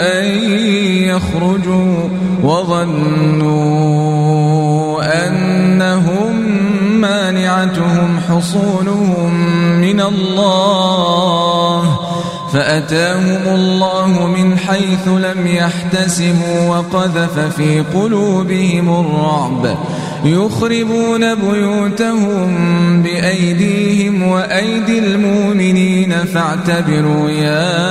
أن يخرجوا وظنوا أنهم مانعتهم حصولهم من الله فأتاهم الله من حيث لم يحتسبوا وقذف في قلوبهم الرعب يخربون بيوتهم بأيديهم وأيدي المؤمنين فاعتبروا يا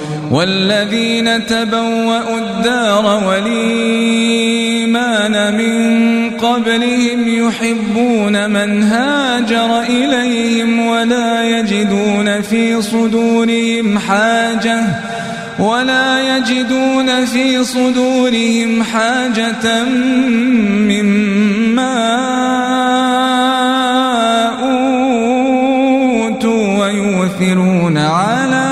والذين تبوأوا الدار والإيمان من قبلهم يحبون من هاجر إليهم ولا يجدون في صدورهم حاجة ولا يجدون في صدورهم حاجة مما أوتوا ويؤثرون على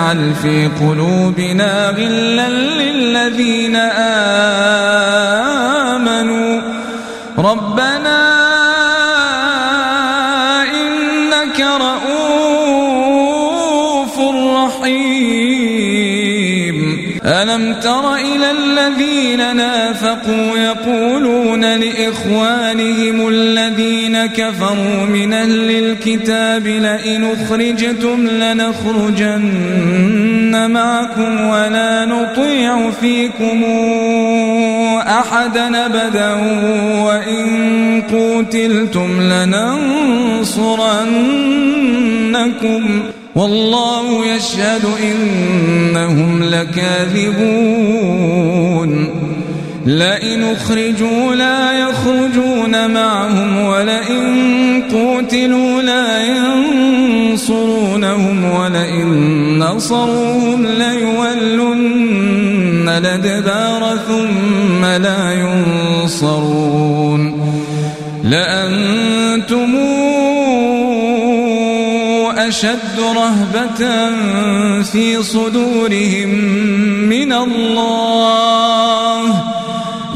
تجعل في قلوبنا غلا للذين آمنوا. ربنا إنك رؤوف رحيم. ألم تر إلى الذين نافقوا يقولون لإخوانهم الذين كفروا من أهل الكتاب لئن أخرجتم لنخرجن معكم ولا نطيع فيكم أحدا أبدا وإن قوتلتم لننصرنكم والله يشهد إنهم لكاذبون لئن أخرجوا لا يخرجون معهم ولئن قوتلوا لا ينصرونهم ولئن نصروهم ليولن الأدبار ثم لا ينصرون لأنتمون أشد رهبة في صدورهم من الله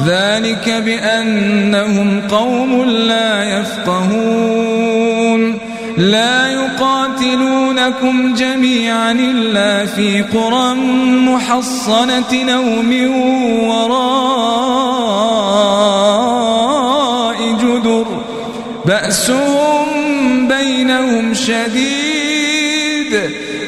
ذلك بأنهم قوم لا يفقهون. لا يقاتلونكم جميعا إلا في قرى محصنة أو من وراء جدر. بأسهم بينهم شديد.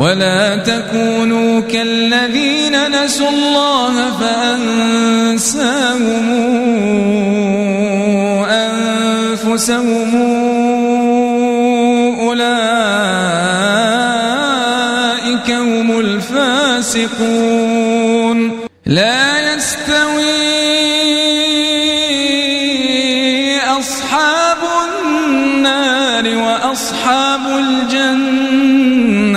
ولا تكونوا كالذين نسوا الله فأنساهم أنفسهم أولئك هم الفاسقون. لا يستوي أصحاب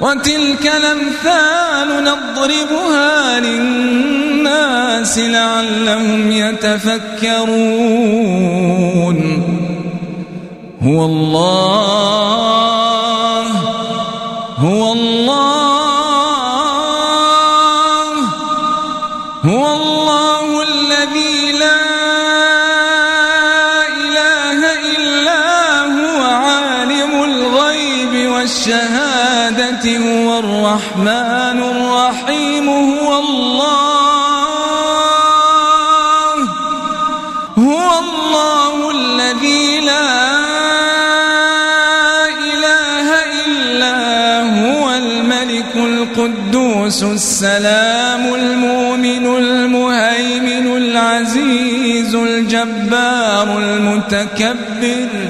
وتلك الأمثال نضربها للناس لعلهم يتفكرون. هو الله والشهادة هو الرحمن الرحيم هو الله. هو الله الذي لا إله إلا هو الملك القدوس السلام المؤمن المهيمن العزيز الجبار المتكبر